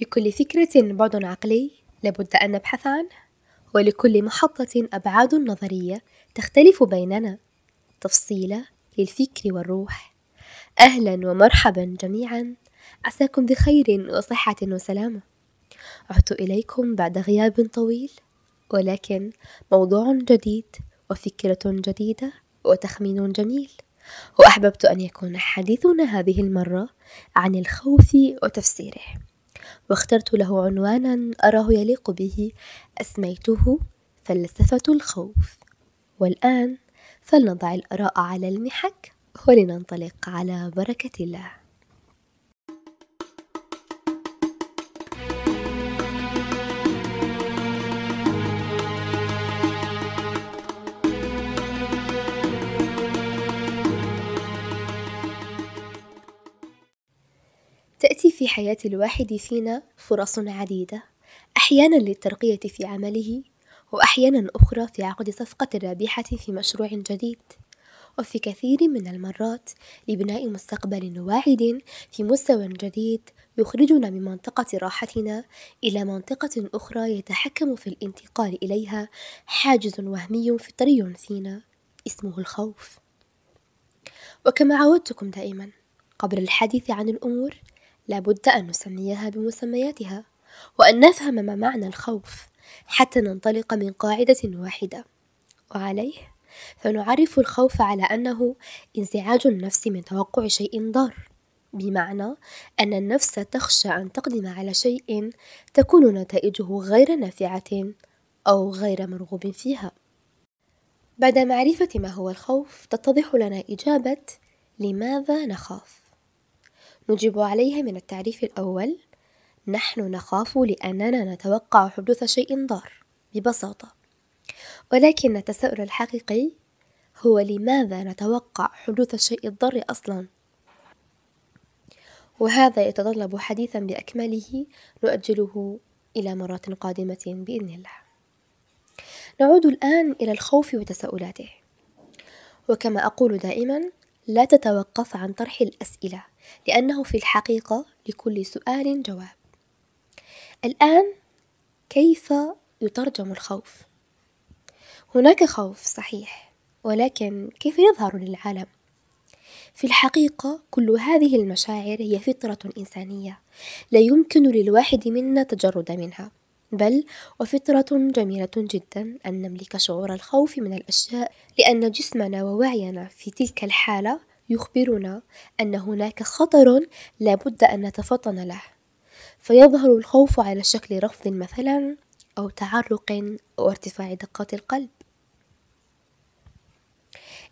لكل فكرة بعد عقلي لابد أن نبحث عنه ولكل محطة أبعاد نظرية تختلف بيننا. تفصيلة للفكر والروح. أهلا ومرحبا جميعا. عساكم بخير وصحة وسلامة. عدت إليكم بعد غياب طويل ولكن موضوع جديد وفكرة جديدة وتخمين جميل. وأحببت أن يكون حديثنا هذه المرة عن الخوف وتفسيره. واخترت له عنوانا أراه يليق به أسميته فلسفة الخوف. والآن فلنضع الآراء على المحك ولننطلق على بركة الله. تأتي في حياة الواحد فينا فرص عديدة. أحيانا للترقية في عمله وأحيانا أخرى في عقد صفقة رابحة في مشروع جديد. وفي كثير من المرات لبناء مستقبل واعد في مستوى جديد يخرجنا من منطقة راحتنا إلى منطقة أخرى يتحكم في الانتقال إليها حاجز وهمي فطري فينا اسمه الخوف. وكما عودتكم دائما قبل الحديث عن الأمور لابد أن نسميها بمسمياتها وأن نفهم ما معنى الخوف حتى ننطلق من قاعدة واحدة. وعليه؟ فنعرف الخوف على أنه انزعاج النفس من توقع شيء ضار بمعنى أن النفس تخشى أن تقدم على شيء تكون نتائجه غير نافعة أو غير مرغوب فيها. بعد معرفة ما هو الخوف تتضح لنا إجابة لماذا نخاف؟ نجيب عليها من التعريف الأول. نحن نخاف لأننا نتوقع حدوث شيء ضار ببساطة. ولكن التساؤل الحقيقي هو لماذا نتوقع حدوث الشيء الضار أصلا؟ وهذا يتطلب حديثا بأكمله نؤجله إلى مرات قادمة بإذن الله. نعود الآن إلى الخوف وتساؤلاته. وكما أقول دائما لا تتوقف عن طرح الأسئلة. لأنه في الحقيقة لكل سؤال جواب. الآن كيف يترجم الخوف؟ هناك خوف صحيح ولكن كيف يظهر للعالم؟ في الحقيقة كل هذه المشاعر هي فطرة إنسانية لا يمكن للواحد منا التجرد منها بل وفطرة جميلة جدا أن نملك شعور الخوف من الأشياء لأن جسمنا ووعينا في تلك الحالة يخبرنا أن هناك خطر لابد أن نتفطن له فيظهر الخوف على شكل رفض مثلا أو تعرق أو ارتفاع دقات القلب.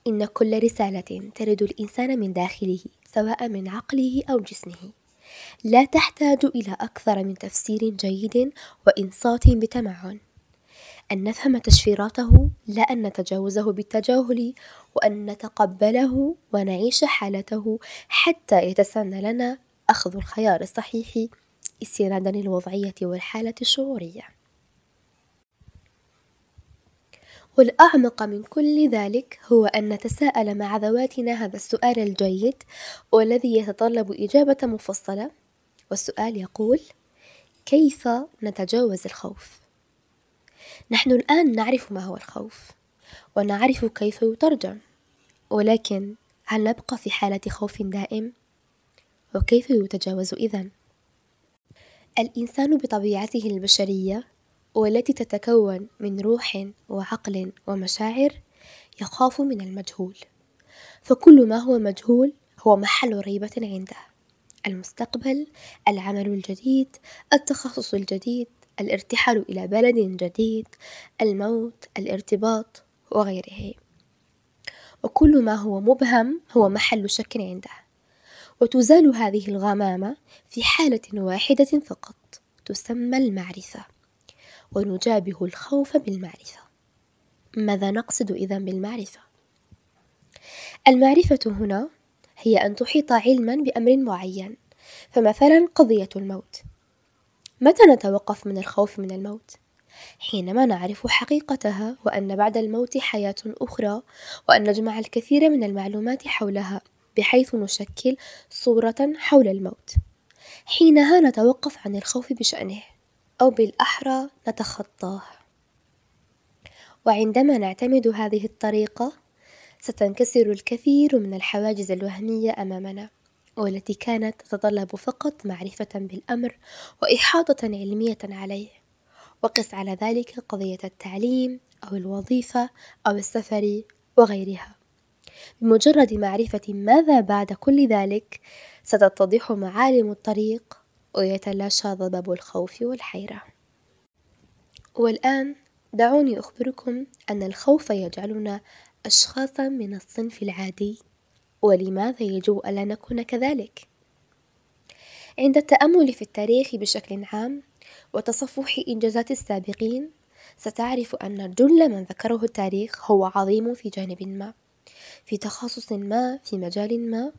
إن كل رسالة ترد الإنسان من داخله سواء من عقله أو جسمه لا تحتاج إلى أكثر من تفسير جيد وإنصات بتمعن. أن نفهم تشفيراته لا أن نتجاوزه بالتجاهل وأن نتقبله ونعيش حالته حتى يتسنى لنا أخذ الخيار الصحيح استنادا للوضعية والحالة الشعورية. والأعمق من كل ذلك هو أن نتساءل مع ذواتنا هذا السؤال الجيد والذي يتطلب إجابة مفصلة والسؤال يقول كيف نتجاوز الخوف؟ نحن الآن نعرف ما هو الخوف ونعرف كيف يترجم ولكن هل نبقى في حالة خوف دائم؟ وكيف يتجاوز إذن؟ الإنسان بطبيعته البشرية والتي تتكون من روح وعقل ومشاعر يخاف من المجهول فكل ما هو مجهول هو محل ريبة عنده المستقبل العمل الجديد التخصص الجديد الارتحال إلى بلد جديد الموت الارتباط وغيره. وكل ما هو مبهم هو محل شك عنده. وتزال هذه الغمامة في حالة واحدة فقط تسمى المعرفة. ونجابه الخوف بالمعرفة. ماذا نقصد إذا بالمعرفة؟ المعرفة هنا هي أن تحيط علما بأمر معين فمثلا قضية الموت. متى نتوقف من الخوف من الموت؟ حينما نعرف حقيقتها وأن بعد الموت حياة أخرى وأن نجمع الكثير من المعلومات حولها بحيث نشكل صورة حول الموت. حينها نتوقف عن الخوف بشأنه أو بالأحرى نتخطاه. وعندما نعتمد هذه الطريقة ستنكسر الكثير من الحواجز الوهمية أمامنا. والتي كانت تتطلب فقط معرفة بالأمر وإحاطة علمية عليه. وقس على ذلك قضية التعليم أو الوظيفة أو السفر وغيرها. بمجرد معرفة ماذا بعد كل ذلك ستتضح معالم الطريق ويتلاشى ضباب الخوف والحيرة. والآن دعوني أخبركم أن الخوف يجعلنا أشخاصا من الصنف العادي ولماذا يجب ألا نكون كذلك؟ عند التأمل في التاريخ بشكل عام وتصفح إنجازات السابقين ستعرف أن جل من ذكره التاريخ هو عظيم في جانب ما في تخصص ما في مجال ما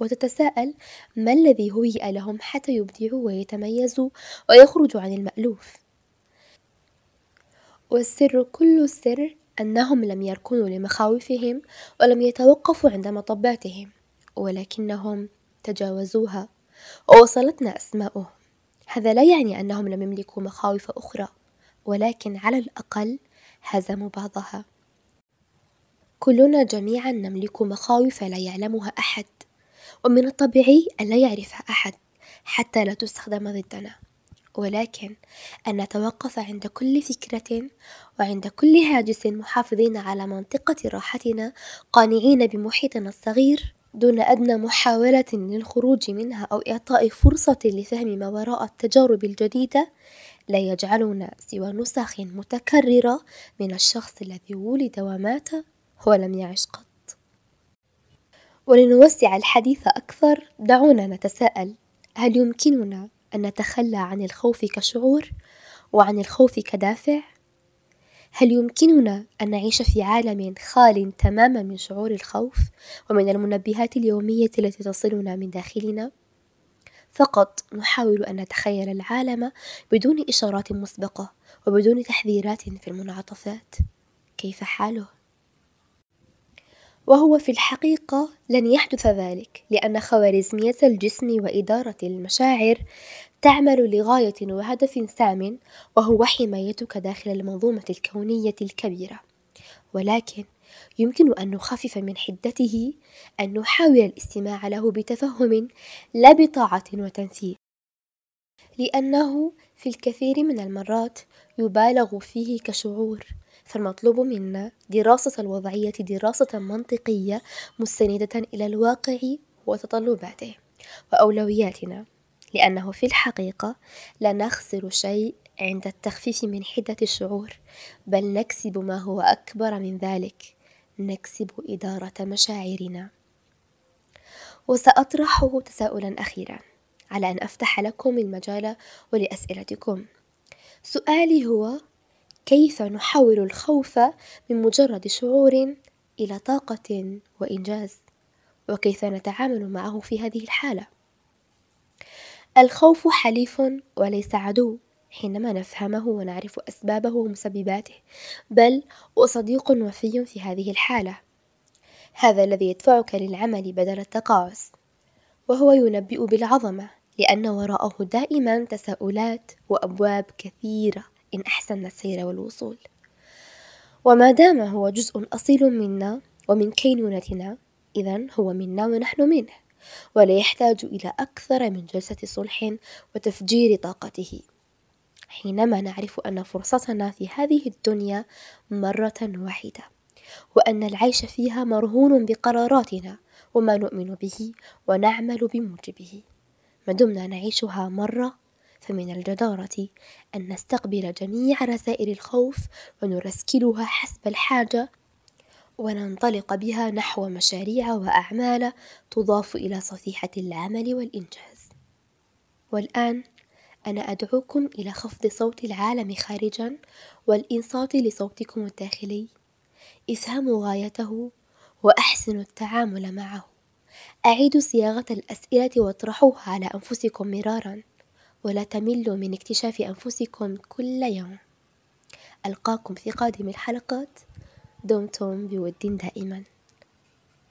وتتساءل ما الذي هيئ لهم حتى يبدعوا ويتميزوا ويخرجوا عن المألوف والسر كل السر أنهم لم يركنوا لمخاوفهم ولم يتوقفوا عند مطباتهم ولكنهم تجاوزوها. ووصلتنا أسماؤهم هذا لا يعني أنهم لم يملكوا مخاوف أخرى ولكن على الأقل هزموا بعضها. كلنا جميعا نملك مخاوف لا يعلمها أحد ومن الطبيعي أن لا يعرفها أحد حتى لا تستخدم ضدنا. ولكن أن نتوقف عند كل فكرة وعند كل هاجس محافظين على منطقة راحتنا قانعين بمحيطنا الصغير دون أدنى محاولة للخروج منها أو إعطاء فرصة لفهم ما وراء التجارب الجديدة لا يجعلنا سوى نسخ متكررة من الشخص الذي ولد ومات ولم يعش قط. ولنوسع الحديث أكثر دعونا نتساءل هل يمكننا أن نتخلى عن الخوف كشعور وعن الخوف كدافع؟ هل يمكننا أن نعيش في عالم خال تماما من شعور الخوف ومن المنبهات اليومية التي تصلنا من داخلنا؟ فقط نحاول أن نتخيل العالم بدون إشارات مسبقة وبدون تحذيرات في المنعطفات. كيف حاله؟ وهو في الحقيقة لن يحدث ذلك لأن خوارزمية الجسم وإدارة المشاعر تعمل لغاية وهدف سام وهو حمايتك داخل المنظومة الكونية الكبيرة. ولكن يمكن أن نخفف من حدته أن نحاول الاستماع له بتفهم لا بطاعة وتنفيذ لأنه في الكثير من المرات يبالغ فيه كشعور فالمطلوب منا دراسة الوضعية دراسة منطقية مستندة إلى الواقع وتطلباته وأولوياتنا لأنه في الحقيقة لا نخسر شيء عند التخفيف من حدة الشعور بل نكسب ما هو أكبر من ذلك نكسب إدارة مشاعرنا. وسأطرح تساؤلا أخيرا على أن أفتح لكم المجال ولأسئلتكم. سؤالي هو كيف نحول الخوف من مجرد شعور إلى طاقة وإنجاز؟ وكيف نتعامل معه في هذه الحالة؟ الخوف حليف وليس عدو حينما نفهمه ونعرف أسبابه ومسبباته بل وصديق وفي في هذه الحالة. هذا الذي يدفعك للعمل بدل التقاعس وهو ينبئ بالعظمة لأن وراءه دائما تساؤلات وأبواب كثيرة. إن أحسننا السير والوصول. وما دام هو جزء أصيل منا ومن كينونتنا إذا هو منا ونحن منه ولا يحتاج إلى أكثر من جلسة صلح وتفجير طاقته. حينما نعرف أن فرصتنا في هذه الدنيا مرة واحدة وأن العيش فيها مرهون بقراراتنا وما نؤمن به ونعمل بموجبه. ما دمنا نعيشها مرة فمن الجدارة أن نستقبل جميع رسائل الخوف ونرسكلها حسب الحاجة وننطلق بها نحو مشاريع وأعمال تضاف إلى صفيحة العمل والإنجاز. والآن أنا أدعوكم إلى خفض صوت العالم خارجا والإنصات لصوتكم الداخلي. افهموا غايته وأحسنوا التعامل معه. أعيدوا صياغة الأسئلة واطرحوها على أنفسكم مرارا. ولا تملوا من اكتشاف أنفسكم كل يوم. ألقاكم في قادم الحلقات. دمتم بود دائما.